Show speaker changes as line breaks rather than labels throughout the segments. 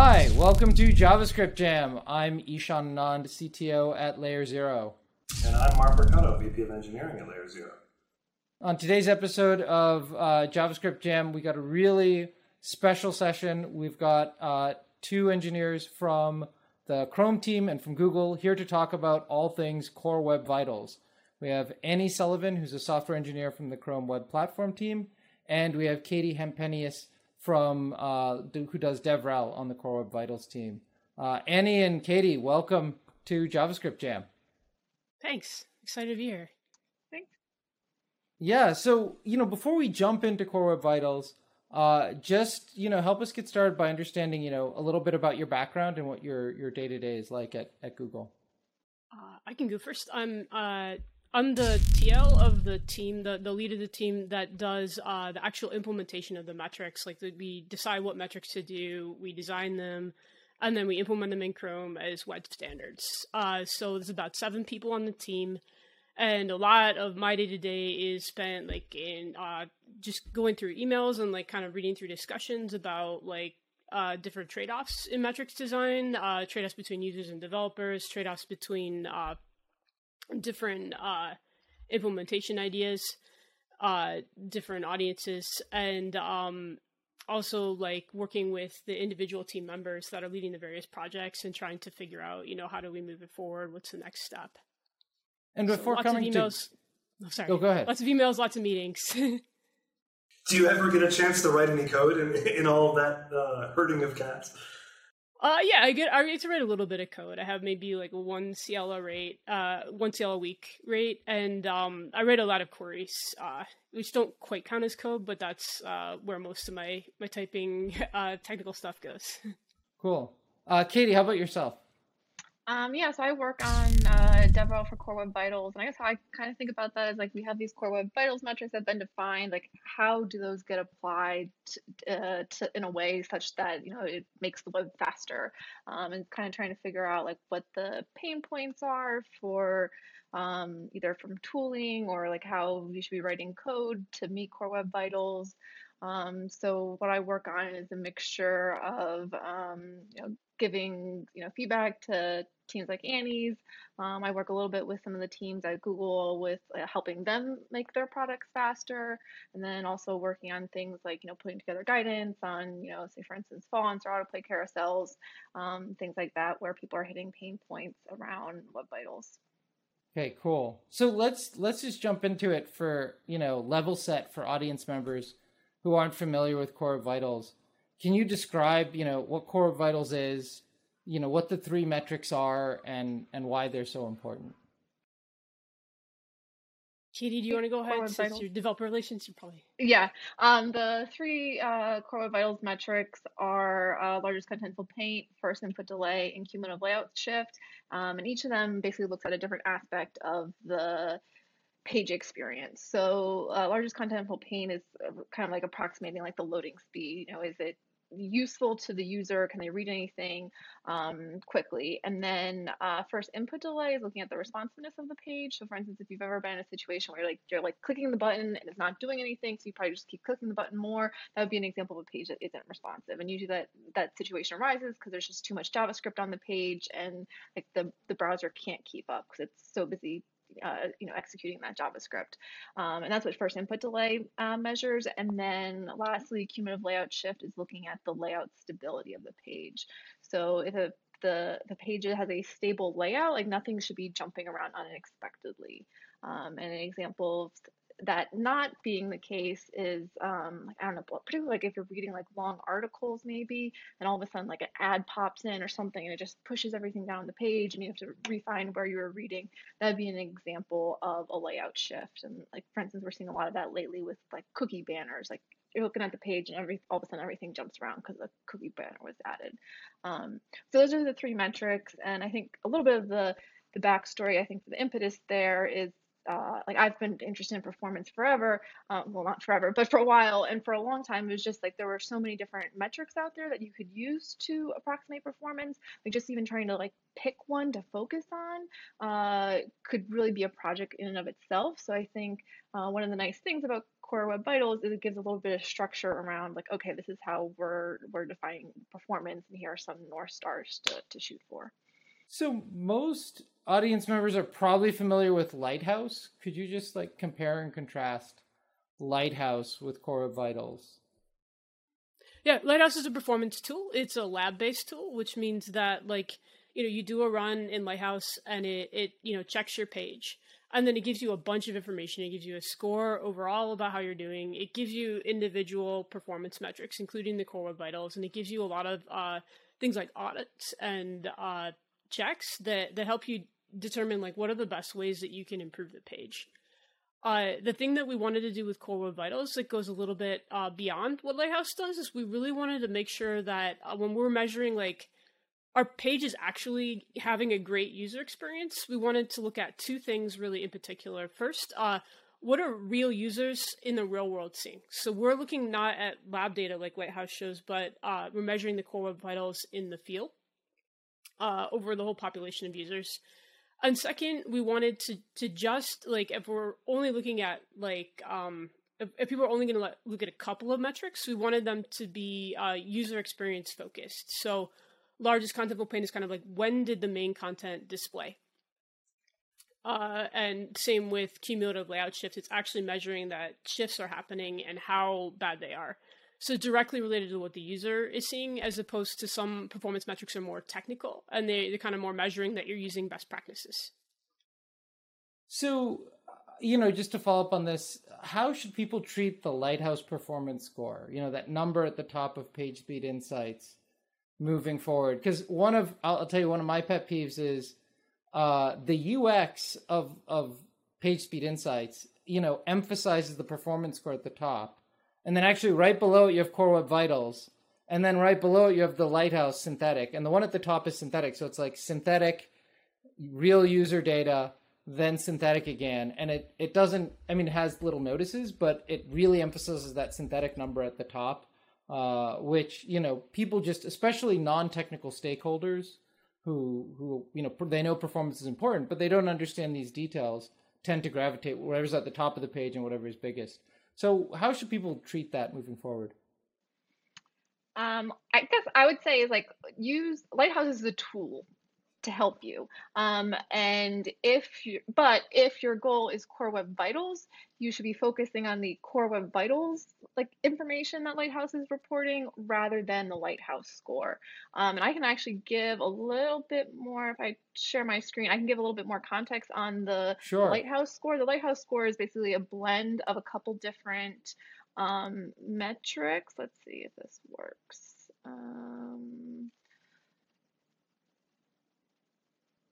Hi, welcome to JavaScript Jam. I'm Ishan Anand, CTO at Layer Zero.
And I'm Mark Brocato, VP of Engineering at Layer Zero.
On today's episode of uh, JavaScript Jam, we got a really special session. We've got uh, two engineers from the Chrome team and from Google here to talk about all things Core Web Vitals. We have Annie Sullivan, who's a software engineer from the Chrome Web Platform team, and we have Katie Hempenius from uh, who does DevRel on the Core Web Vitals team. Uh, Annie and Katie, welcome to JavaScript Jam.
Thanks. Excited to be here.
Thanks.
Yeah. So you know, before we jump into Core Web Vitals, uh, just you know, help us get started by understanding you know a little bit about your background and what your your day to day is like at at Google.
Uh, I can go first. I'm uh, I'm the TL of the team, the, the lead of the team that does uh, the actual implementation of the metrics. Like the, we decide what metrics to do, we design them, and then we implement them in Chrome as web standards. Uh, so there's about seven people on the team, and a lot of my day to day is spent like in uh, just going through emails and like kind of reading through discussions about like uh, different trade offs in metrics design, uh, trade offs between users and developers, trade offs between uh, different uh, implementation ideas, uh, different audiences, and um, also like working with the individual team members that are leading the various projects and trying to figure out, you know, how do we move it forward? What's the next step?
And before
so
coming
emails,
to,
oh, sorry,
oh, go ahead.
Lots of emails, lots of meetings.
Do you ever get a chance to write any code in, in all of that uh, herding of cats?
Uh, yeah, I get I get to write a little bit of code. I have maybe like one CL a rate, uh, one CL a week rate, and um, I write a lot of queries, uh, which don't quite count as code, but that's uh, where most of my my typing uh, technical stuff goes.
Cool. Uh, Katie, how about yourself?
Um, yeah, so I work on uh, DevRel for Core Web Vitals, and I guess how I kind of think about that is like we have these Core Web Vitals metrics that have been defined. Like, how do those get applied to, uh, to in a way such that you know it makes the web faster? Um, and kind of trying to figure out like what the pain points are for um, either from tooling or like how we should be writing code to meet Core Web Vitals. Um, so what I work on is a mixture of um, you know, giving you know feedback to teams like Annie's. Um, I work a little bit with some of the teams at Google with uh, helping them make their products faster, and then also working on things like you know putting together guidance on you know say for instance fonts or autoplay carousels, um, things like that where people are hitting pain points around Web Vitals.
Okay, cool. So let's let's just jump into it for you know level set for audience members who aren't familiar with Core Vitals. Can you describe, you know, what Core Vitals is, you know, what the three metrics are, and and why they're so important?
Katie, do you want to go ahead? Since your developer relations, you probably
yeah. Um, the three uh, Core Vitals metrics are uh, largest contentful paint, first input delay, and cumulative layout shift. Um, and each of them basically looks at a different aspect of the page experience. So uh, largest contentful paint is uh, kind of like approximating like the loading speed. You know, is it useful to the user? Can they read anything um, quickly? And then uh, first input delay is looking at the responsiveness of the page. So for instance, if you've ever been in a situation where you're like you're like clicking the button and it's not doing anything, so you probably just keep clicking the button more, that would be an example of a page that isn't responsive. And usually that that situation arises because there's just too much JavaScript on the page and like the the browser can't keep up because it's so busy uh, you know, executing that JavaScript. Um, and that's what first input delay uh, measures. And then lastly, cumulative layout shift is looking at the layout stability of the page. So if a, the, the page has a stable layout, like nothing should be jumping around unexpectedly. Um, and an example of that not being the case is um, I don't know, particularly like if you're reading like long articles maybe, and all of a sudden like an ad pops in or something, and it just pushes everything down the page, and you have to refine where you were reading. That'd be an example of a layout shift. And like for instance, we're seeing a lot of that lately with like cookie banners. Like you're looking at the page, and every all of a sudden everything jumps around because the cookie banner was added. Um, so those are the three metrics, and I think a little bit of the the backstory I think for the impetus there is uh, like I've been interested in performance forever. Uh, well, not forever, but for a while, and for a long time, it was just like there were so many different metrics out there that you could use to approximate performance. Like just even trying to like pick one to focus on uh, could really be a project in and of itself. So I think uh, one of the nice things about Core Web Vitals is it gives a little bit of structure around like, okay, this is how we're we're defining performance, and here are some north stars to, to shoot for.
So most audience members are probably familiar with Lighthouse. Could you just like compare and contrast Lighthouse with Core Vitals?
Yeah, Lighthouse is a performance tool. It's a lab-based tool, which means that like you know you do a run in Lighthouse and it it you know checks your page and then it gives you a bunch of information. It gives you a score overall about how you're doing. It gives you individual performance metrics, including the core web vitals, and it gives you a lot of uh, things like audits and uh, checks that that help you determine like what are the best ways that you can improve the page. Uh, the thing that we wanted to do with Core Web Vitals that goes a little bit uh, beyond what Lighthouse does is we really wanted to make sure that uh, when we're measuring like our page is actually having a great user experience, we wanted to look at two things really in particular. First, uh, what are real users in the real world seeing? So we're looking not at lab data like Lighthouse shows, but uh, we're measuring the core web vitals in the field uh, over the whole population of users. And second, we wanted to to just like if we're only looking at like um, if, if people are only going to look at a couple of metrics, we wanted them to be uh, user experience focused. So largest contentful paint is kind of like when did the main content display? Uh, and same with cumulative layout shifts. It's actually measuring that shifts are happening and how bad they are. So directly related to what the user is seeing, as opposed to some performance metrics are more technical and they, they're kind of more measuring that you're using best practices.
So, you know, just to follow up on this, how should people treat the Lighthouse performance score? You know, that number at the top of PageSpeed Insights moving forward. Because one of, I'll, I'll, tell you, one of my pet peeves is uh, the UX of of PageSpeed Insights. You know, emphasizes the performance score at the top and then actually right below it you have Core Web Vitals, and then right below it you have the Lighthouse synthetic, and the one at the top is synthetic. So it's like synthetic, real user data, then synthetic again, and it it doesn't. I mean, it has little notices, but it really emphasizes that synthetic number at the top, uh, which you know people just, especially non-technical stakeholders who who you know they know performance is important, but they don't understand these details, tend to gravitate whatever's at the top of the page and whatever is biggest. So, how should people treat that moving forward?
Um, I guess I would say is like use Lighthouse as a tool to help you. Um, and if you, but if your goal is Core Web Vitals, you should be focusing on the Core Web Vitals like information that Lighthouse is reporting rather than the Lighthouse score. Um, and I can actually give a little bit more if I share my screen. I can give a little bit more context on the
sure.
Lighthouse score. The Lighthouse score is basically a blend of a couple different um, metrics. Let's see if this works. Um,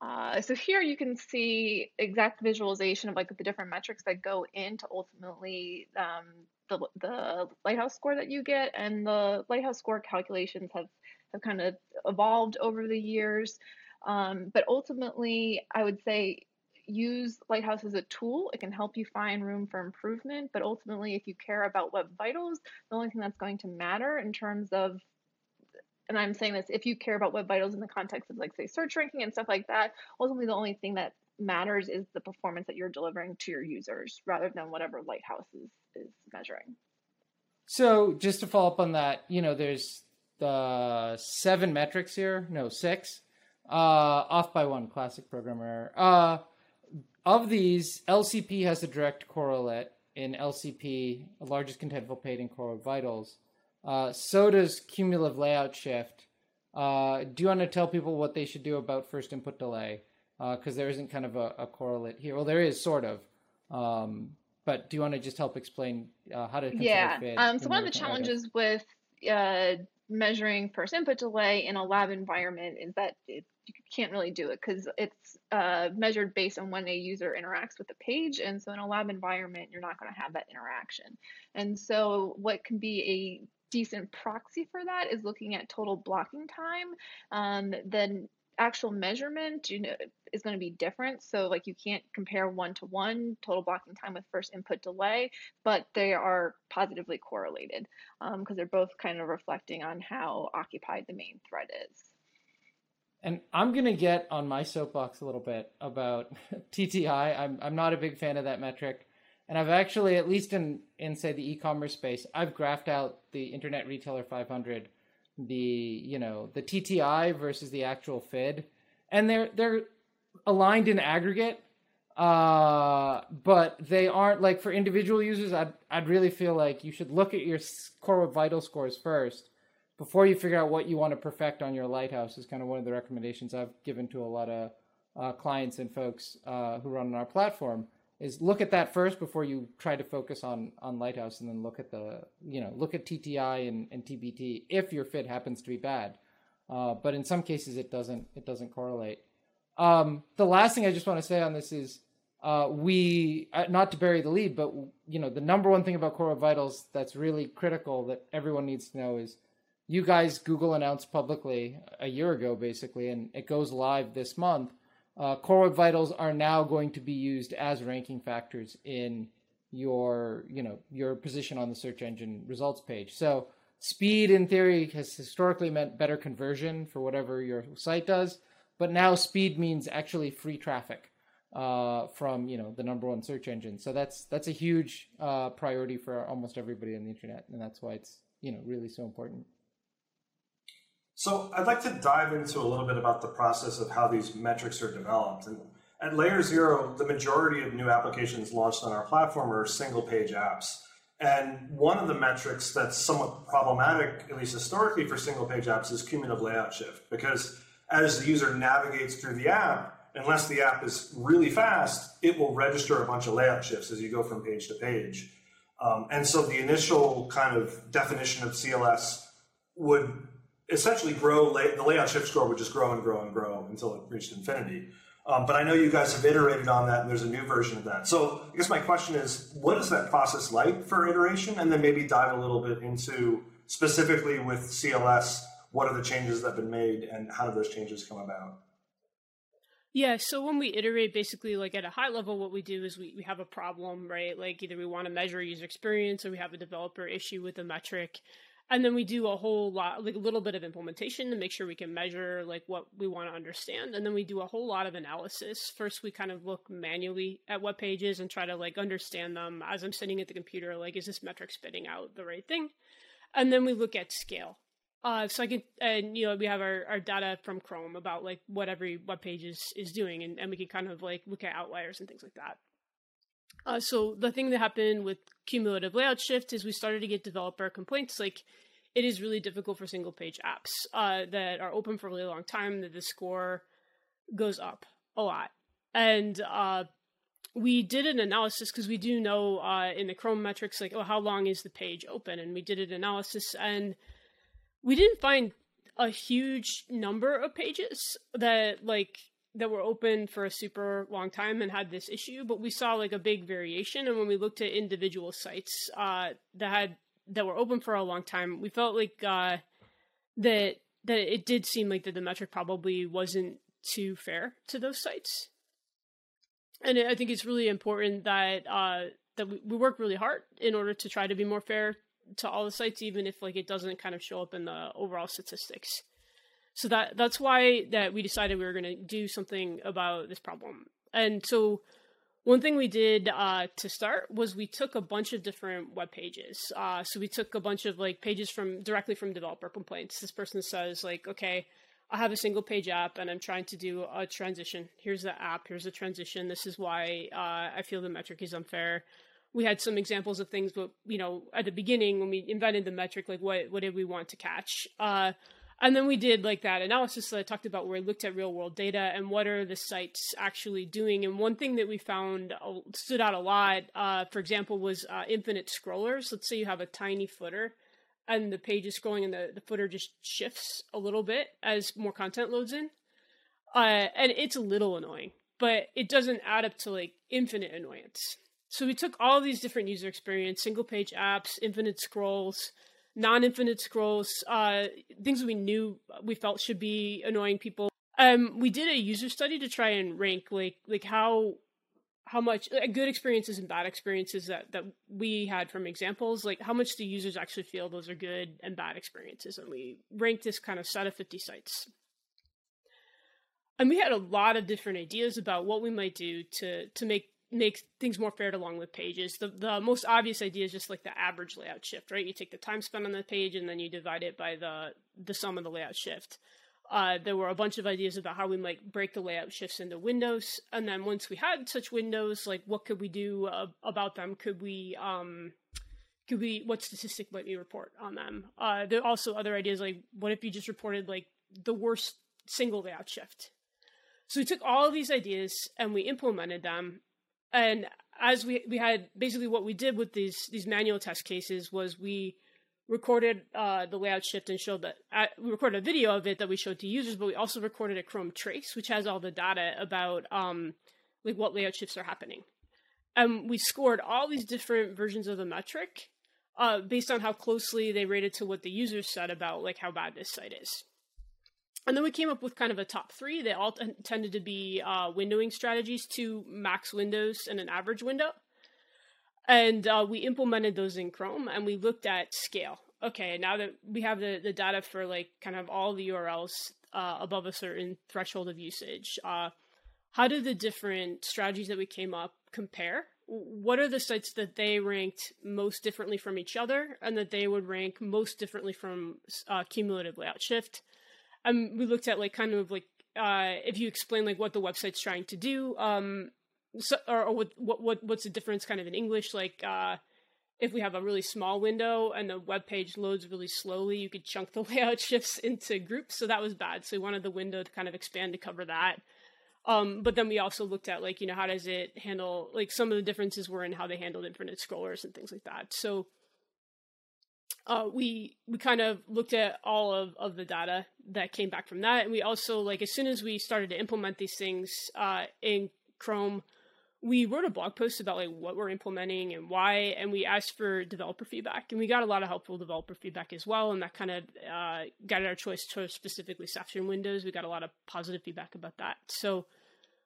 uh, so here you can see exact visualization of like the different metrics that go into ultimately um, the, the lighthouse score that you get and the lighthouse score calculations have, have kind of evolved over the years. Um, but ultimately, I would say use Lighthouse as a tool. It can help you find room for improvement. But ultimately, if you care about Web Vitals, the only thing that's going to matter in terms of and I'm saying this if you care about web vitals in the context of like say search ranking and stuff like that, ultimately the only thing that matters is the performance that you're delivering to your users rather than whatever Lighthouse is, is measuring.
So just to follow up on that, you know, there's the seven metrics here, no six, uh, off by one, classic programmer. Uh, of these, LCP has a direct correlate in LCP, largest contentful paint in core vitals. Uh, so does cumulative layout shift. Uh, do you want to tell people what they should do about first input delay? Because uh, there isn't kind of a, a, correlate here. Well, there is sort of. Um, but do you want to just help explain uh, how to
yeah um, so one of the challenges with uh, measuring first input delay in a lab environment is that it, you can't really do it because it's uh, measured based on when a user interacts with the page and so in a lab environment you're not going to have that interaction and so what can be a decent proxy for that is looking at total blocking time. Um, then actual measurement you know is going to be different. So like you can't compare one to one total blocking time with first input delay but they are positively correlated because um, they're both kind of reflecting on how occupied the main thread is.
And i'm going to get on my soapbox a little bit about tti I'm, I'm not a big fan of that metric and i've actually at least in in say the e-commerce space i've graphed out the internet retailer 500 the you know the TTI versus the actual FID, and they're they're aligned in aggregate, uh, but they aren't like for individual users. I'd I'd really feel like you should look at your core vital scores first before you figure out what you want to perfect on your lighthouse. Is kind of one of the recommendations I've given to a lot of uh, clients and folks uh, who run on our platform is look at that first before you try to focus on on Lighthouse, and then look at the you know look at TTI and, and TBT if your FID happens to be bad. Uh, but in some cases, it doesn't it doesn't correlate. Um, the last thing I just want to say on this is uh, we uh, not to bury the lead, but you know the number one thing about Core Vitals that's really critical that everyone needs to know is you guys Google announced publicly a year ago, basically, and it goes live this month uh, core web vitals are now going to be used as ranking factors in your you know your position on the search engine results page. So speed in theory has historically meant better conversion for whatever your site does but now speed means actually free traffic uh, from you know the number one search engine. So that's that's a huge uh, priority for almost everybody on the internet and that's why it's you know really so important
so I'd like to dive into a little bit about the process of how these metrics are developed. And at layer zero, the majority of new applications launched on our platform are single page apps. And one of the metrics that's somewhat problematic, at least historically for single page apps, is cumulative layout shift. Because as the user navigates through the app, unless the app is really fast, it will register a bunch of layout shifts as you go from page to page. Um, and so the initial kind of definition of CLS would essentially grow, the layout shift score would just grow and grow and grow until it reached infinity. Um, but I know you guys have iterated on that, and there's a new version of that. So I guess my question is, what is that process like for iteration? And then maybe dive a little bit into specifically with CLS, what are the changes that have been made, and how do those changes come about?
Yeah, so when we iterate, basically, like at a high level, what we do is we, we have a problem, right? Like either we want to measure user experience or we have a developer issue with a metric and then we do a whole lot like a little bit of implementation to make sure we can measure like what we want to understand. And then we do a whole lot of analysis. First we kind of look manually at web pages and try to like understand them as i'm sitting at the computer like is this metric spitting out the right thing? And then we look at scale. Uh, so I can, and you know, we have our, our data from Chrome about like what every web page is, is doing, and, and we can kind of like look at outliers and things like that. Uh, so the thing that happened with cumulative layout shift is we started to get developer complaints like it is really difficult for single page apps uh, that are open for a really long time that the score goes up a lot. And uh, we did an analysis because we do know uh, in the Chrome metrics like oh how long is the page open, and we did an analysis and we didn't find a huge number of pages that like that were open for a super long time and had this issue, but we saw like a big variation. And when we looked at individual sites uh, that had that were open for a long time, we felt like uh, that that it did seem like that the metric probably wasn't too fair to those sites. And I think it's really important that uh, that we, we work really hard in order to try to be more fair to all the sites, even if like it doesn't kind of show up in the overall statistics. So that that's why that we decided we were going to do something about this problem. And so one thing we did uh, to start was we took a bunch of different web pages. Uh, so we took a bunch of like pages from directly from developer complaints. This person says like, okay, I have a single page app and I'm trying to do a transition. Here's the app. Here's the transition. This is why uh, I feel the metric is unfair. We had some examples of things, but you know, at the beginning when we invented the metric, like what what did we want to catch? And then we did like that analysis that I talked about where we looked at real world data and what are the sites actually doing. And one thing that we found stood out a lot, uh, for example, was uh, infinite scrollers. Let's say you have a tiny footer and the page is scrolling and the, the footer just shifts a little bit as more content loads in. Uh, and it's a little annoying, but it doesn't add up to like infinite annoyance. So we took all these different user experience, single page apps, infinite scrolls, non-infinite scrolls, uh, things we knew we felt should be annoying people, Um, we did a user study to try and rank like like how how much uh, good experiences and bad experiences that that we had from examples like how much do users actually feel those are good and bad experiences? And we ranked this kind of set of 50 sites. And we had a lot of different ideas about what we might do to to make make things more fair to along with pages the the most obvious idea is just like the average layout shift right you take the time spent on the page and then you divide it by the the sum of the layout shift uh, there were a bunch of ideas about how we might break the layout shifts into windows, and then once we had such windows, like what could we do uh, about them? Could we, um, could we, what statistic might we report on them? Uh, there are also other ideas like what if you just reported like the worst single layout shift? So we took all of these ideas and we implemented them, and as we we had basically what we did with these these manual test cases was we recorded uh, the layout shift and showed that uh, we recorded a video of it that we showed to users, but we also recorded a Chrome trace, which has all the data about um, like what layout shifts are happening. And we scored all these different versions of the metric uh, based on how closely they rated to what the users said about like how bad this site is. And then we came up with kind of a top three. They all t- tended to be uh, windowing strategies: two max windows and an average window and uh, we implemented those in Chrome and we looked at scale. Okay, now that we have the, the data for like kind of all the URLs uh, above a certain threshold of usage, uh, how do the different strategies that we came up compare? What are the sites that they ranked most differently from each other and that they would rank most differently from uh, cumulative layout shift? Um, we looked at like kind of like uh, if you explain like what the website's trying to do, um, so, or, or what, what what what's the difference kind of in English? Like uh, if we have a really small window and the web page loads really slowly, you could chunk the layout shifts into groups. So that was bad. So we wanted the window to kind of expand to cover that. Um, but then we also looked at like you know how does it handle like some of the differences were in how they handled infinite scrollers and things like that. So uh, we we kind of looked at all of, of the data that came back from that, and we also like as soon as we started to implement these things uh, in Chrome, we wrote a blog post about like what we're implementing and why and we asked for developer feedback. And we got a lot of helpful developer feedback as well. And that kind of uh, guided our choice to specifically session windows. We got a lot of positive feedback about that. So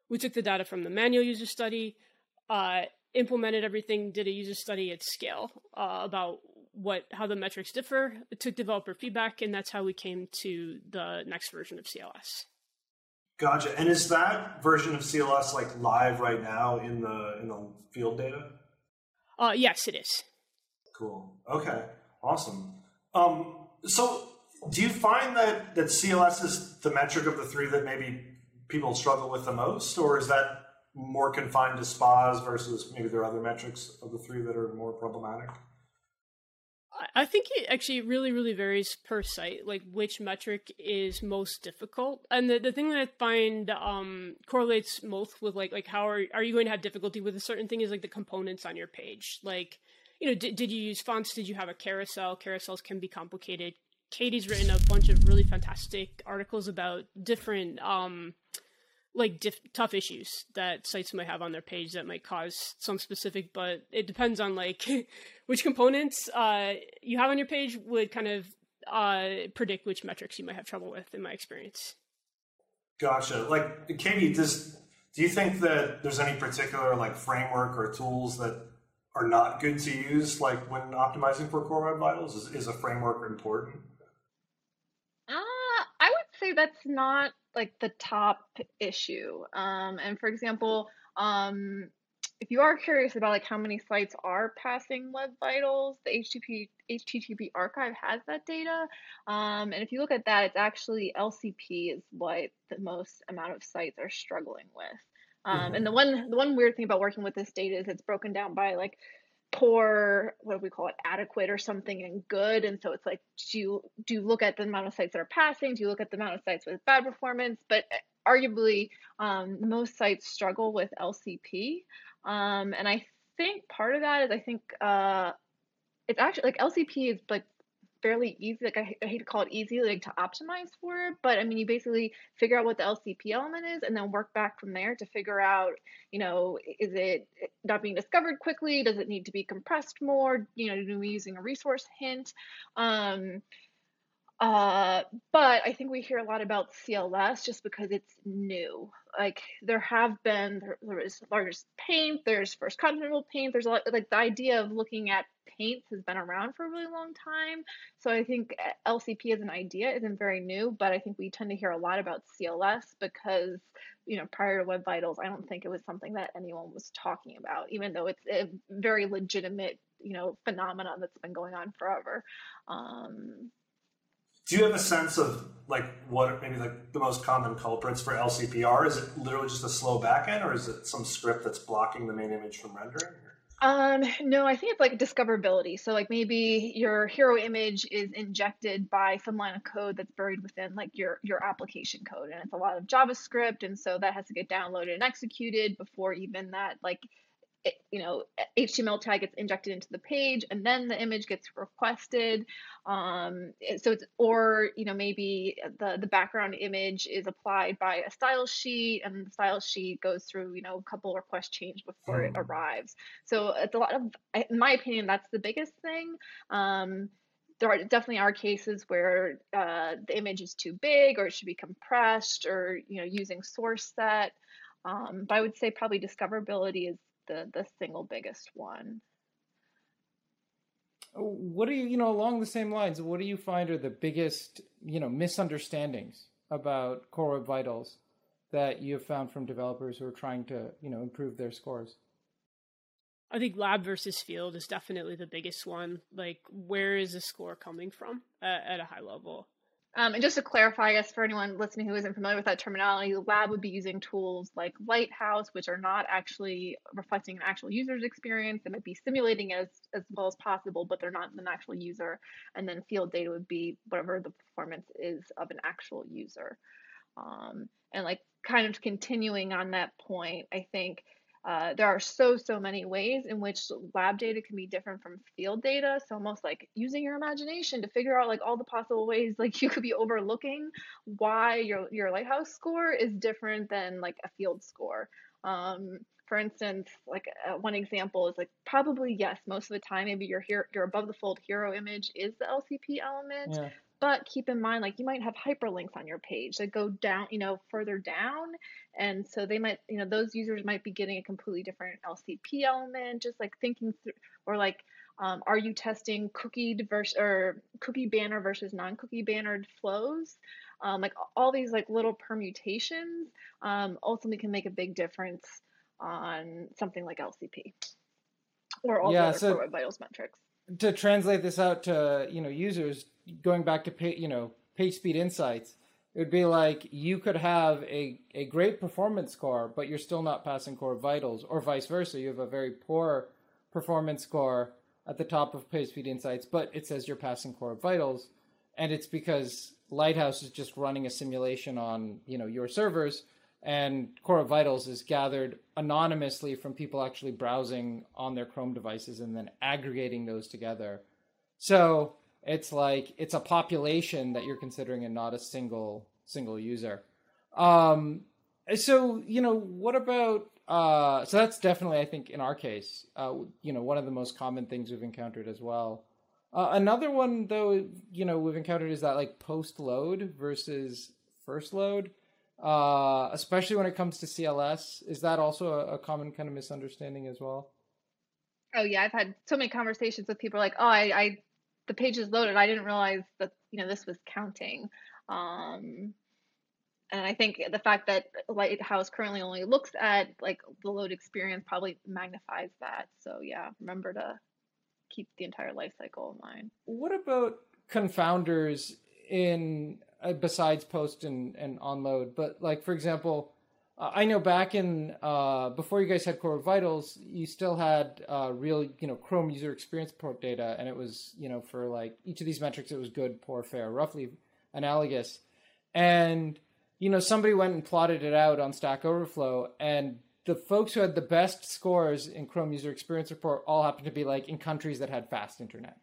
we took the data from the manual user study uh, implemented everything did a user study at scale uh, about what how the metrics differ took developer feedback and that's how we came to the next version of cls
Gotcha. And is that version of CLS like live right now in the in the field data?
Uh, yes, it is.
Cool. Okay. Awesome. Um, so, do you find that that CLS is the metric of the three that maybe people struggle with the most, or is that more confined to spas versus maybe there are other metrics of the three that are more problematic?
I think it actually really, really varies per site, like which metric is most difficult. And the, the thing that I find um, correlates most with like like how are are you going to have difficulty with a certain thing is like the components on your page. Like, you know, did, did you use fonts? Did you have a carousel? Carousels can be complicated. Katie's written a bunch of really fantastic articles about different um, like diff- tough issues that sites might have on their page that might cause some specific but it depends on like which components uh, you have on your page would kind of uh, predict which metrics you might have trouble with in my experience.
Gotcha. Like katie does do you think that there's any particular like framework or tools that are not good to use like when optimizing for core web vitals? Is, is a framework important?
Uh, i would say that's not like the top issue. Um, and for example, um, if you are curious about like how many sites are passing Web Vitals, the HTTP HTTP archive has that data. Um, and if you look at that, it's actually LCP is what the most amount of sites are struggling with. Um, mm-hmm. And the one the one weird thing about working with this data is it's broken down by like poor what do we call it adequate or something and good. And so it's like do you do you look at the amount of sites that are passing? Do you look at the amount of sites with bad performance? But eh, arguably um, most sites struggle with lcp um, and i think part of that is i think uh, it's actually like lcp is like fairly easy. Like I, I hate to call it easy, like to optimize for but I mean, you basically figure out what the LCP element is, and then work back from there to figure out, you know, is it not being discovered quickly? Does it need to be compressed more? You know, do we using a resource hint? Um, Uh, but I think we hear a lot about CLS just because it's new. Like there have been there, there is largest paint, there's first contentful paint, there's a lot like the idea of looking at paints has been around for a really long time. So I think uh, LCP as an idea isn't very new, but I think we tend to hear a lot about CLS because you know prior to Web Vitals, I don't think it was something that anyone was talking about, even though it's a very legitimate you know phenomenon that's been going on forever. Um,
do you have a sense of like what maybe like the most common culprits for LCPR? Is it literally just a slow backend, or is it some script that's blocking the main image from rendering?
Um, no, I think it's like discoverability. So like maybe your hero image is injected by some line of code that's buried within like your your application code, and it's a lot of JavaScript, and so that has to get downloaded and executed before even that like you know html tag gets injected into the page and then the image gets requested. Um, so it's or you know maybe the the background image is applied by a style sheet and the style sheet goes through you know a couple request chains before it hmm. arrives. So it's a lot of in my opinion that's the biggest thing. Um, there are definitely are cases where uh, the image is too big or it should be compressed or you know using source set. Um, but i would say probably discoverability is the the single biggest one.
What do you you know along the same lines? What do you find are the biggest you know misunderstandings about Core Web Vitals that you have found from developers who are trying to you know improve their scores?
I think lab versus field is definitely the biggest one. Like, where is the score coming from at, at a high level?
Um, and just to clarify, I guess for anyone listening who isn't familiar with that terminology, the lab would be using tools like Lighthouse, which are not actually reflecting an actual user's experience. They might be simulating as as well as possible, but they're not an actual user. And then field data would be whatever the performance is of an actual user. Um, and like kind of continuing on that point, I think uh, there are so so many ways in which lab data can be different from field data. So almost like using your imagination to figure out like all the possible ways like you could be overlooking why your your lighthouse score is different than like a field score. Um, for instance like uh, one example is like probably yes most of the time maybe your here your above the fold hero image is the lcp element. Yeah. But keep in mind, like you might have hyperlinks on your page that go down, you know, further down. And so they might, you know, those users might be getting a completely different LCP element, just like thinking through, or like, um, are you testing cookie diverse or cookie banner versus non-cookie bannered flows? Um, like all these like little permutations um, ultimately can make a big difference on something like LCP or all yeah, the other so core vitals metrics.
To translate this out to you know users, going back to pay, you know page speed insights, it would be like you could have a, a great performance score, but you're still not passing core vitals, or vice versa. You have a very poor performance score at the top of page speed insights, but it says you're passing core vitals, and it's because Lighthouse is just running a simulation on you know your servers, and Core Vitals is gathered anonymously from people actually browsing on their Chrome devices and then aggregating those together. So it's like it's a population that you're considering and not a single single user. Um, so you know, what about? Uh, so that's definitely, I think, in our case, uh, you know, one of the most common things we've encountered as well. Uh, another one, though, you know, we've encountered is that like post load versus first load, uh, especially when it comes to CLS. Is that also a, a common kind of misunderstanding as well?
Oh yeah, I've had so many conversations with people like, oh, I, I the page is loaded. I didn't realize that you know this was counting. Um, and I think the fact that Lighthouse currently only looks at like the load experience probably magnifies that. So yeah, remember to keep the entire life cycle in mind.
What about confounders in besides post and, and onload? But like for example, uh, I know back in uh, before you guys had Core Vitals, you still had uh, real, you know, Chrome user experience report data, and it was, you know, for like each of these metrics, it was good, poor, fair, roughly analogous. And you know, somebody went and plotted it out on Stack Overflow, and the folks who had the best scores in Chrome user experience report all happened to be like in countries that had fast internet.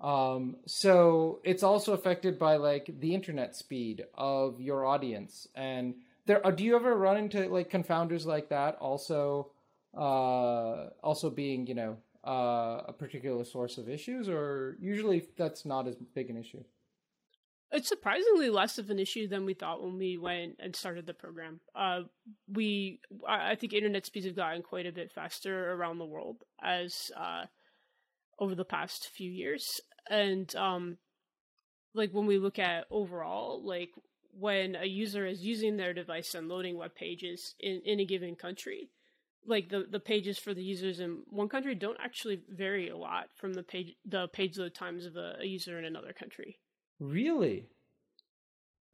Um, so it's also affected by like the internet speed of your audience. And there uh, do you ever run into like confounders like that also uh also being you know uh, a particular source of issues? Or usually that's not as big an issue?
It's surprisingly less of an issue than we thought when we went and started the program. Uh, we, I think, internet speeds have gotten quite a bit faster around the world as uh, over the past few years, and um, like when we look at overall, like when a user is using their device and loading web pages in, in a given country, like the, the pages for the users in one country don't actually vary a lot from the page the page load times of a, a user in another country.
Really?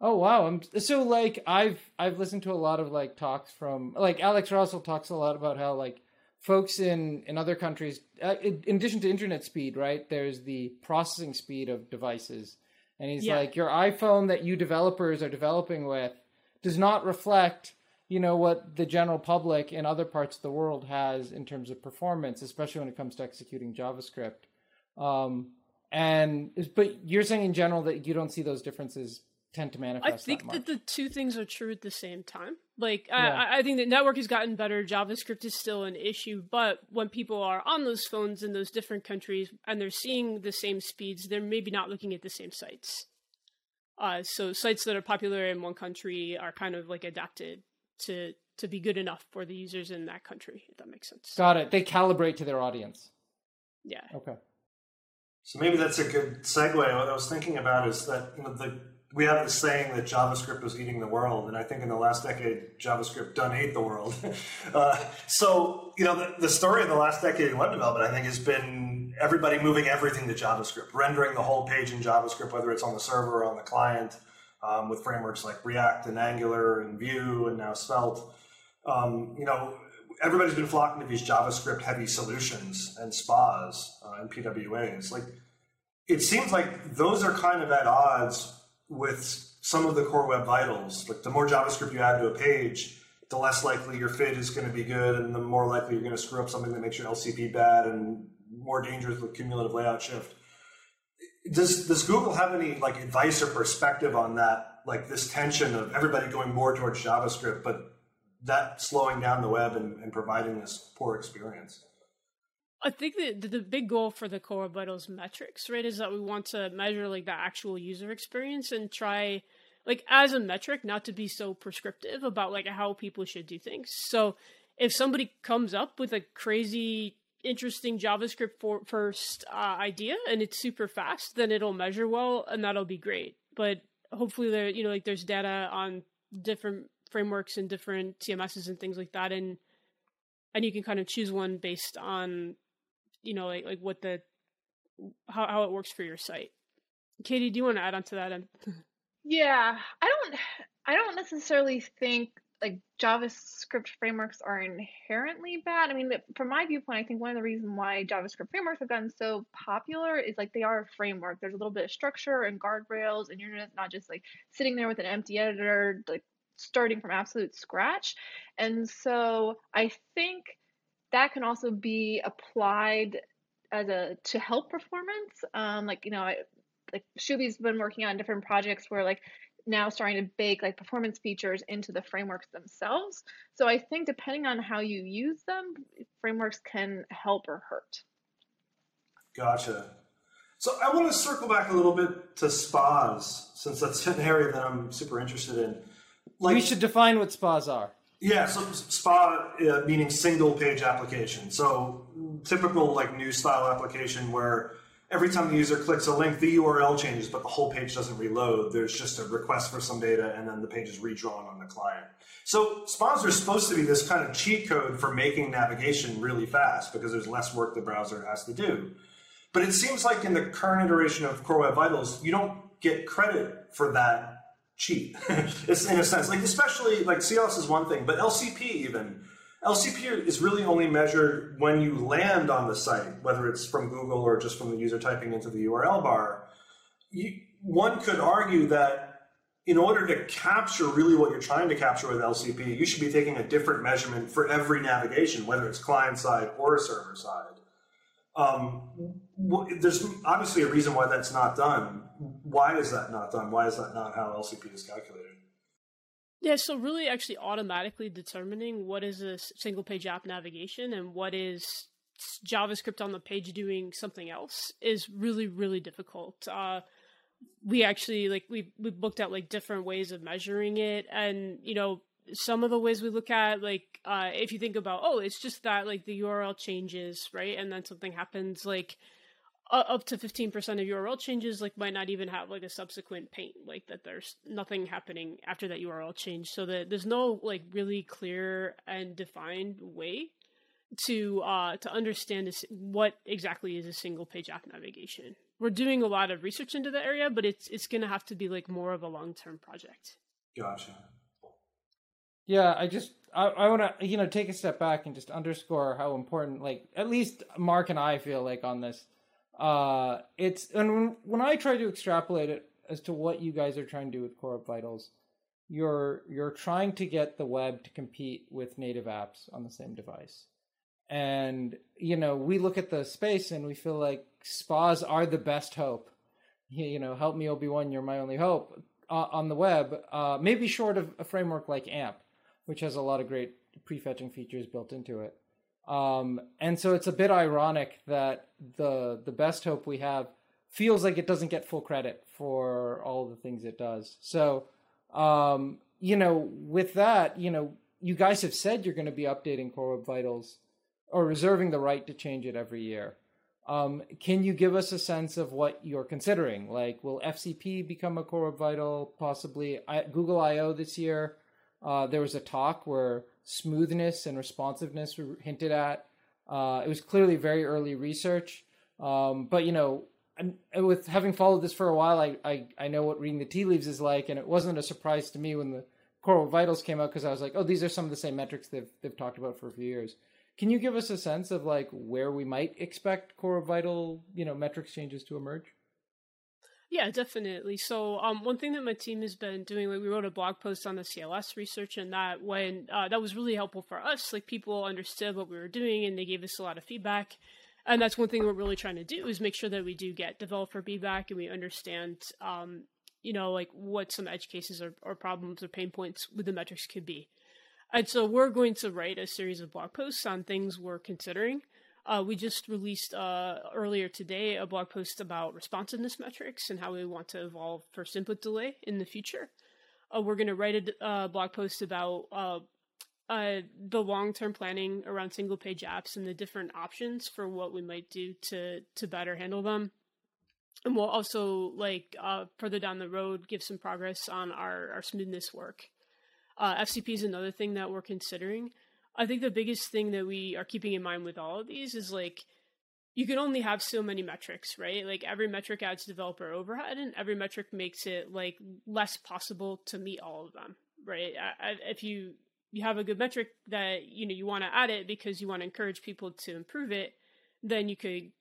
Oh wow! I'm, so like I've I've listened to a lot of like talks from like Alex Russell talks a lot about how like folks in in other countries, uh, in addition to internet speed, right? There's the processing speed of devices, and he's yeah. like, your iPhone that you developers are developing with does not reflect you know what the general public in other parts of the world has in terms of performance, especially when it comes to executing JavaScript. Um, and but you're saying in general that you don't see those differences tend to manifest.
I think
that,
that, the two things are true at the same time. Like yeah. I, I think the network has gotten better. JavaScript is still an issue, but when people are on those phones in those different countries and they're seeing the same speeds, they're maybe not looking at the same sites. Uh, so sites that are popular in one country are kind of like adapted to to be good enough for the users in that country. If that makes sense.
Got it. They calibrate to their audience.
Yeah.
Okay.
So maybe that's a good segue. What I was thinking about is that you know the we have the saying that JavaScript was eating the world, and I think in the last decade, JavaScript done ate the world. uh, so, you know, the, the, story of the last decade in web development, I think, has been everybody moving everything to JavaScript, rendering the whole page in JavaScript, whether it's on the server or on the client, um, with frameworks like React and Angular and Vue and now Svelte. Um, you know, everybody's been flocking to these JavaScript heavy solutions and SPAs uh, and PWAs. Like, it seems like those are kind of at odds with some of the core web vitals. Like the more JavaScript you add to a page, the less likely your FID is going to be good, and the more likely you're going to screw up something that makes your LCP bad and more dangerous with cumulative layout shift. Does does Google have any like advice or perspective on that? Like this tension of everybody going more towards JavaScript, but that slowing down the web and, and providing this poor experience.
I think the the big goal for the Core Vitals metrics, right, is that we want to measure like the actual user experience and try like as a metric not to be so prescriptive about like how people should do things. So if somebody comes up with a crazy interesting JavaScript for, first uh, idea and it's super fast, then it'll measure well and that'll be great. But hopefully there you know like there's data on different frameworks and different CMSs and things like that and and you can kind of choose one based on you know like like what the how how it works for your site. Katie, do you want to add on to that? And
yeah, I don't I don't necessarily think like JavaScript frameworks are inherently bad. I mean, from my viewpoint, I think one of the reasons why JavaScript frameworks have gotten so popular is like they are a framework. There's a little bit of structure and guardrails, and you're not just like sitting there with an empty editor, like starting from absolute scratch. And so I think that can also be applied as a to help performance. Um, like you know, I, like Shubhie's been working on different projects where like now starting to bake like performance features into the frameworks themselves. So I think depending on how you use them, frameworks can help or hurt.
Gotcha. So I want to circle back a little bit to spas since that's an area that I'm super interested in.
Like, we should define what spas are.
Yeah, so SPA uh, meaning single page application. So typical like new style application where every time the user clicks a link, the URL changes, but the whole page doesn't reload. There's just a request for some data, and then the page is redrawn on the client. So SPAs are supposed to be this kind of cheat code for making navigation really fast because there's less work the browser has to do. But it seems like in the current iteration of Core Web Vitals, you don't get credit for that cheap. it's in a sense like especially like CLS is one thing, but LCP even LCP is really only measured when you land on the site, whether it's from Google or just from the user typing into the URL bar. You, one could argue that in order to capture really what you're trying to capture with LCP, you should be taking a different measurement for every navigation, whether it's client side or server side. Um, there's obviously a reason why that's not done. Why is that not done? Why is that not how LCP is calculated?
Yeah, so really actually automatically determining what is a single page app navigation and what is JavaScript on the page doing something else is really, really difficult. Uh, we actually like we we looked at like different ways of measuring it, and you know some of the ways we look at like uh, if you think about oh it's just that like the url changes right and then something happens like uh, up to 15% of url changes like might not even have like a subsequent paint like that there's nothing happening after that url change. So that there's no like really clear and defined way to uh to understand this, what exactly is a single page app navigation. We're doing a lot of research into the area but it's it's going to have to be like more of a long-term project.
Gotcha.
Yeah, I just I, I want to you know take a step back and just underscore how important like at least Mark and I feel like on this. Uh, it's and when, when I try to extrapolate it as to what you guys are trying to do with Core Web Vitals, you're you're trying to get the web to compete with native apps on the same device. And you know, we look at the space and we feel like SPAs are the best hope. You know, help me Obi Wan, you're my only hope uh, on the web. Uh, maybe short of a framework like AMP which has a lot of great prefetching features built into it. Um, and so it's a bit ironic that the the best hope we have feels like it doesn't get full credit for all the things it does. So, um, you know, with that, you know, you guys have said you're going to be updating Core Web Vitals or reserving the right to change it every year. Um, can you give us a sense of what you're considering? Like, will FCP become a Core Web Vital? Possibly I, Google I/O this year. Uh, there was a talk where smoothness and responsiveness were hinted at. Uh, it was clearly very early research, um, but you know, and, with having followed this for a while, I, I I know what reading the tea leaves is like, and it wasn't a surprise to me when the Core Vitals came out because I was like, oh, these are some of the same metrics they've they've talked about for a few years. Can you give us a sense of like where we might expect Core Vital, you know, metrics changes to emerge?
Yeah, definitely. So, um, one thing that my team has been doing, like we wrote a blog post on the CLS research, and that when uh, that was really helpful for us. Like people understood what we were doing, and they gave us a lot of feedback. And that's one thing we're really trying to do is make sure that we do get developer feedback and we understand, um, you know, like what some edge cases or, or problems or pain points with the metrics could be. And so we're going to write a series of blog posts on things we're considering uh, we just released uh, earlier today a blog post about responsiveness metrics and how we want to evolve first input delay in the future. Uh, we're going to write a uh, blog post about uh, uh, the long term planning around single page apps and the different options for what we might do to to better handle them. And we'll also like further down the road give some progress on our our smoothness work. FCP is another thing that we're considering. I think the biggest thing that we are keeping in mind with all of these is like you can only have so many metrics, right? Like every metric adds developer overhead, and every metric makes it like less possible to meet all of them, right? If you you have a good metric that you know you want to add it because you want to encourage people to improve it, then you could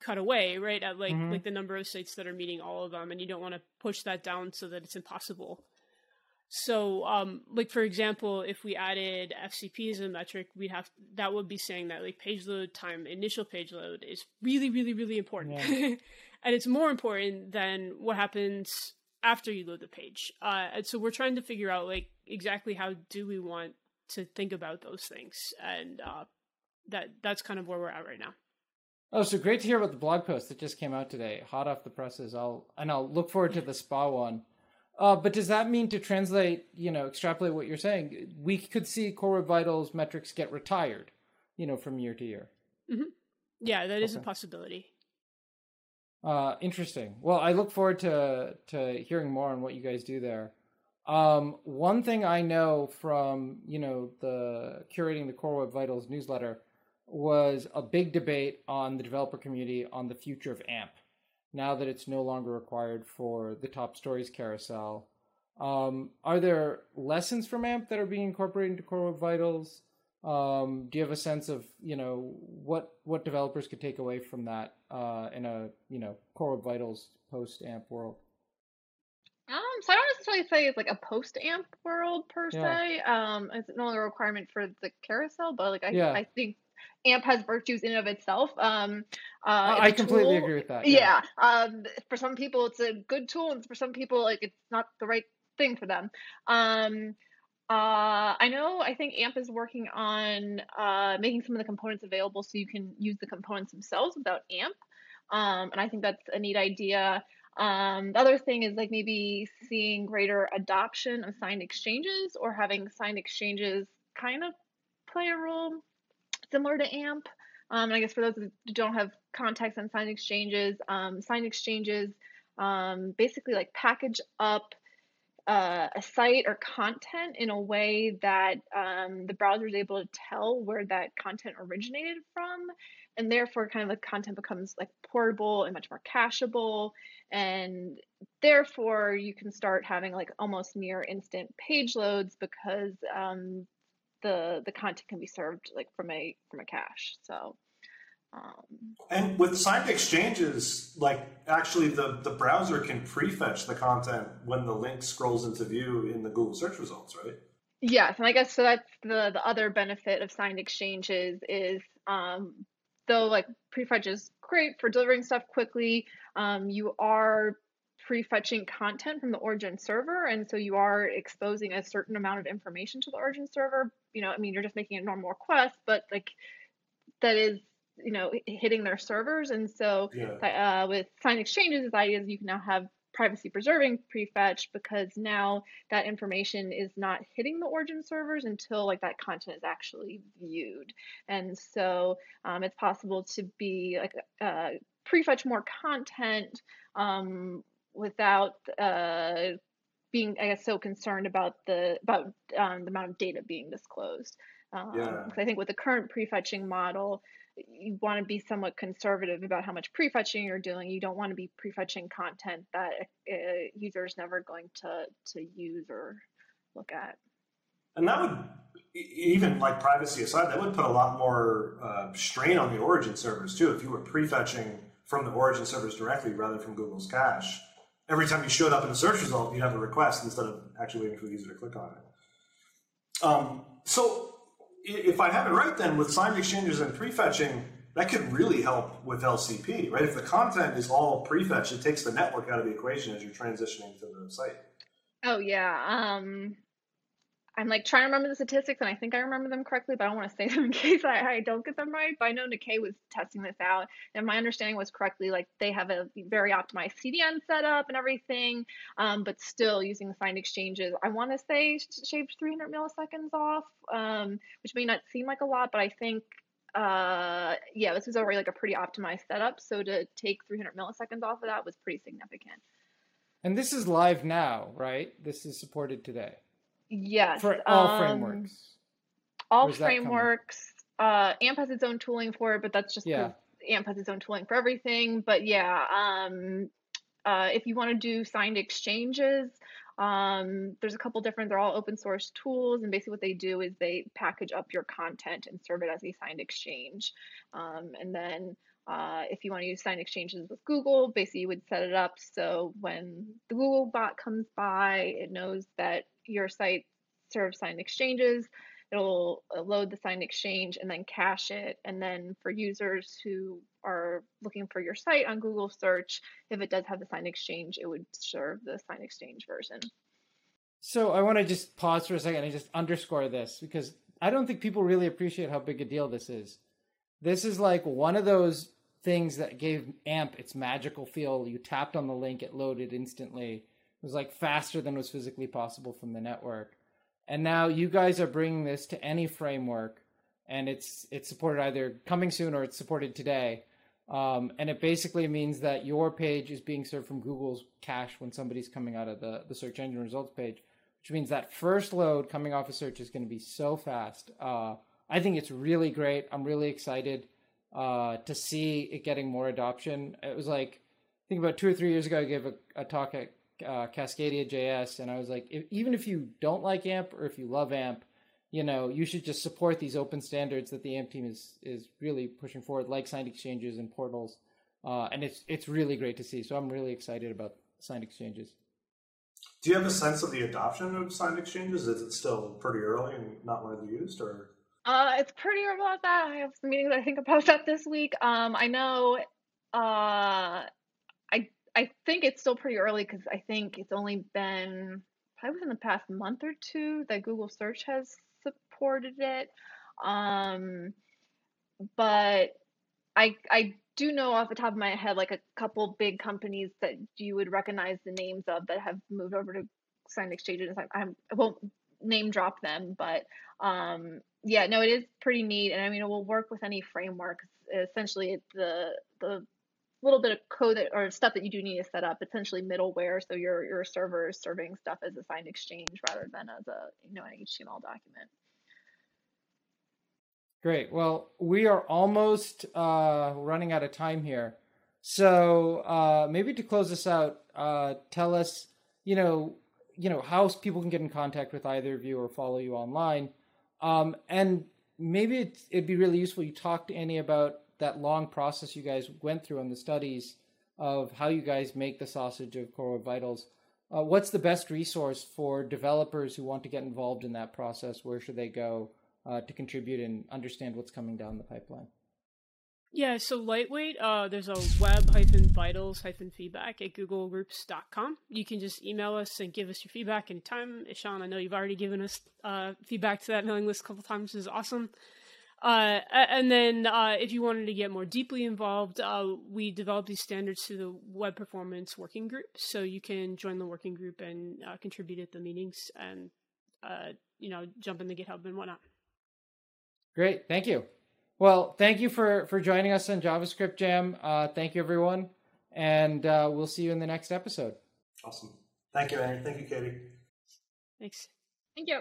cut away, right, at like mm-hmm. like the number of sites that are meeting all of them, and you don't want to push that down so that it's impossible so, um, like for example, if we added FCP as a metric, we'd have that would be saying that like page load time, initial page load is really, really, really important, yeah. and it's more important than what happens after you load the page. Uh, and so we're trying to figure out like exactly how do we want to think about those things, and uh, that that's kind of where we're at right now.
Oh, so great to hear about the blog post that just came out today, hot off the presses. I'll and I'll look forward to the SPA one. Uh, but does that mean to translate, you know, extrapolate what you're saying, we could see Core Web Vitals metrics get retired, you know, from year to year?
Mm-hmm. Yeah, that is okay. a possibility.
Uh, interesting. Well, I look forward to to hearing more on what you guys do there. Um, one thing I know from you know the curating the Core Web Vitals newsletter was a big debate on the developer community on the future of AMP now that it's no longer required for the top stories carousel. Um, are there lessons from AMP that are being incorporated into Core Web Vitals? Um, do you have a sense of you know what what developers could take away from that uh, in a you know Core Web Vitals post AMP world?
Um, so I don't necessarily say it's like a post AMP world per yeah. se. Um, it's no longer a requirement for the carousel, but like I, yeah. I think AMP has virtues in of itself. Um,
uh, I completely tool. agree with that.
Yeah. yeah. Um, for some people, it's a good tool, and for some people, like it's not the right thing for them. Um, uh, I know. I think AMP is working on uh, making some of the components available so you can use the components themselves without AMP. Um, and I think that's a neat idea. Um, the other thing is like maybe seeing greater adoption of signed exchanges or having signed exchanges kind of play a role similar to AMP. Um, I guess for those who don't have context on signed exchanges, um, signed exchanges um, basically like package up uh, a site or content in a way that um, the browser is able to tell where that content originated from and therefore kind of the content becomes like portable and much more cacheable and therefore you can start having like almost near instant page loads because um, the the content can be served like from a from a cache so
um, and with signed exchanges, like actually the, the browser can prefetch the content when the link scrolls into view in the Google search results, right?
Yes, and I guess so that's the the other benefit of signed exchanges is um, though like prefetch is great for delivering stuff quickly, um, you are prefetching content from the origin server and so you are exposing a certain amount of information to the origin server you know i mean you're just making a normal request but like that is you know hitting their servers and so yeah. uh, with signed exchanges the idea is you can now have privacy preserving prefetch because now that information is not hitting the origin servers until like that content is actually viewed and so um, it's possible to be like uh, prefetch more content um, without uh, being i guess so concerned about the about um, the amount of data being disclosed um, yeah. I think with the current prefetching model, you want to be somewhat conservative about how much prefetching you're doing. You don't want to be prefetching content that a, a user is never going to to use or look at.
And that would even like privacy aside, that would put a lot more uh, strain on the origin servers too. If you were prefetching from the origin servers directly rather from Google's cache, every time you showed up in the search result, you'd have a request instead of actually waiting for the user to click on it. Um, so if I have it right, then with signed exchanges and prefetching, that could really help with LCP, right? If the content is all prefetched, it takes the network out of the equation as you're transitioning to the site.
Oh yeah. Um, I'm like trying to remember the statistics, and I think I remember them correctly, but I don't want to say them in case I, I don't get them right. But I know Nikkei was testing this out, and my understanding was correctly like they have a very optimized CDN setup and everything, um, but still using signed exchanges. I want to say shaved 300 milliseconds off, um, which may not seem like a lot, but I think uh yeah this was already like a pretty optimized setup so to take 300 milliseconds off of that was pretty significant
and this is live now right this is supported today
Yes.
For all um, frameworks.
All frameworks. Uh, AMP has its own tooling for it, but that's just yeah. AMP has its own tooling for everything. But yeah, um, uh, if you want to do signed exchanges, um, there's a couple different, they're all open source tools. And basically, what they do is they package up your content and serve it as a signed exchange. Um, and then uh, if you want to use signed exchanges with Google, basically you would set it up so when the Google bot comes by, it knows that your site serves signed exchanges. It'll load the signed exchange and then cache it. And then for users who are looking for your site on Google search, if it does have the signed exchange, it would serve the signed exchange version.
So I want to just pause for a second and just underscore this because I don't think people really appreciate how big a deal this is. This is like one of those things that gave AMP its magical feel. You tapped on the link, it loaded instantly. It was like faster than was physically possible from the network. And now you guys are bringing this to any framework, and it's it's supported either coming soon or it's supported today. Um, and it basically means that your page is being served from Google's cache when somebody's coming out of the, the search engine results page, which means that first load coming off a of search is going to be so fast. Uh, I think it's really great. I'm really excited uh, to see it getting more adoption. It was like, I think about two or three years ago, I gave a, a talk at uh, Cascadia JS, and I was like, if, even if you don't like AMP or if you love AMP, you know, you should just support these open standards that the AMP team is is really pushing forward, like signed exchanges and portals. Uh, and it's it's really great to see. So I'm really excited about signed exchanges.
Do you have a sense of the adoption of signed exchanges? Is it still pretty early and not widely used, or?
Uh, it's pretty about that. I have some meetings I think about that this week. Um, I know. Uh, I I think it's still pretty early because I think it's only been probably within the past month or two that Google Search has supported it. Um, but I I do know off the top of my head like a couple big companies that you would recognize the names of that have moved over to signed exchanges. I, I won't name drop them, but um, yeah, no, it is pretty neat. And I mean, it will work with any framework. Essentially, the the little bit of code that, or stuff that you do need to set up, essentially middleware. So your your server is serving stuff as a signed exchange rather than as a you know an HTML document.
Great. Well, we are almost uh, running out of time here. So uh, maybe to close this out, uh, tell us, you know, you know how people can get in contact with either of you or follow you online, um, and maybe it'd be really useful you talk to Annie about that long process you guys went through on the studies of how you guys make the sausage of Core Vitals. Uh, what's the best resource for developers who want to get involved in that process? Where should they go? uh, to contribute and understand what's coming down the pipeline?
Yeah, so lightweight, uh, there's a web hyphen vitals hyphen feedback at googlegroups.com. You can just email us and give us your feedback anytime. Ishan, I know you've already given us uh, feedback to that mailing list a couple times, is awesome. Uh, and then uh, if you wanted to get more deeply involved, uh, we developed these standards to the Web Performance Working Group. So you can join the working group and uh, contribute at the meetings and, you know, jump in the GitHub and whatnot.
Great, thank you. Well, thank you for for joining us on JavaScript Jam. Uh, thank you, everyone, and uh, we'll see you in the next episode.
Awesome. Thank you, Annie. Thank you, Katie.
Thanks.
Thank you.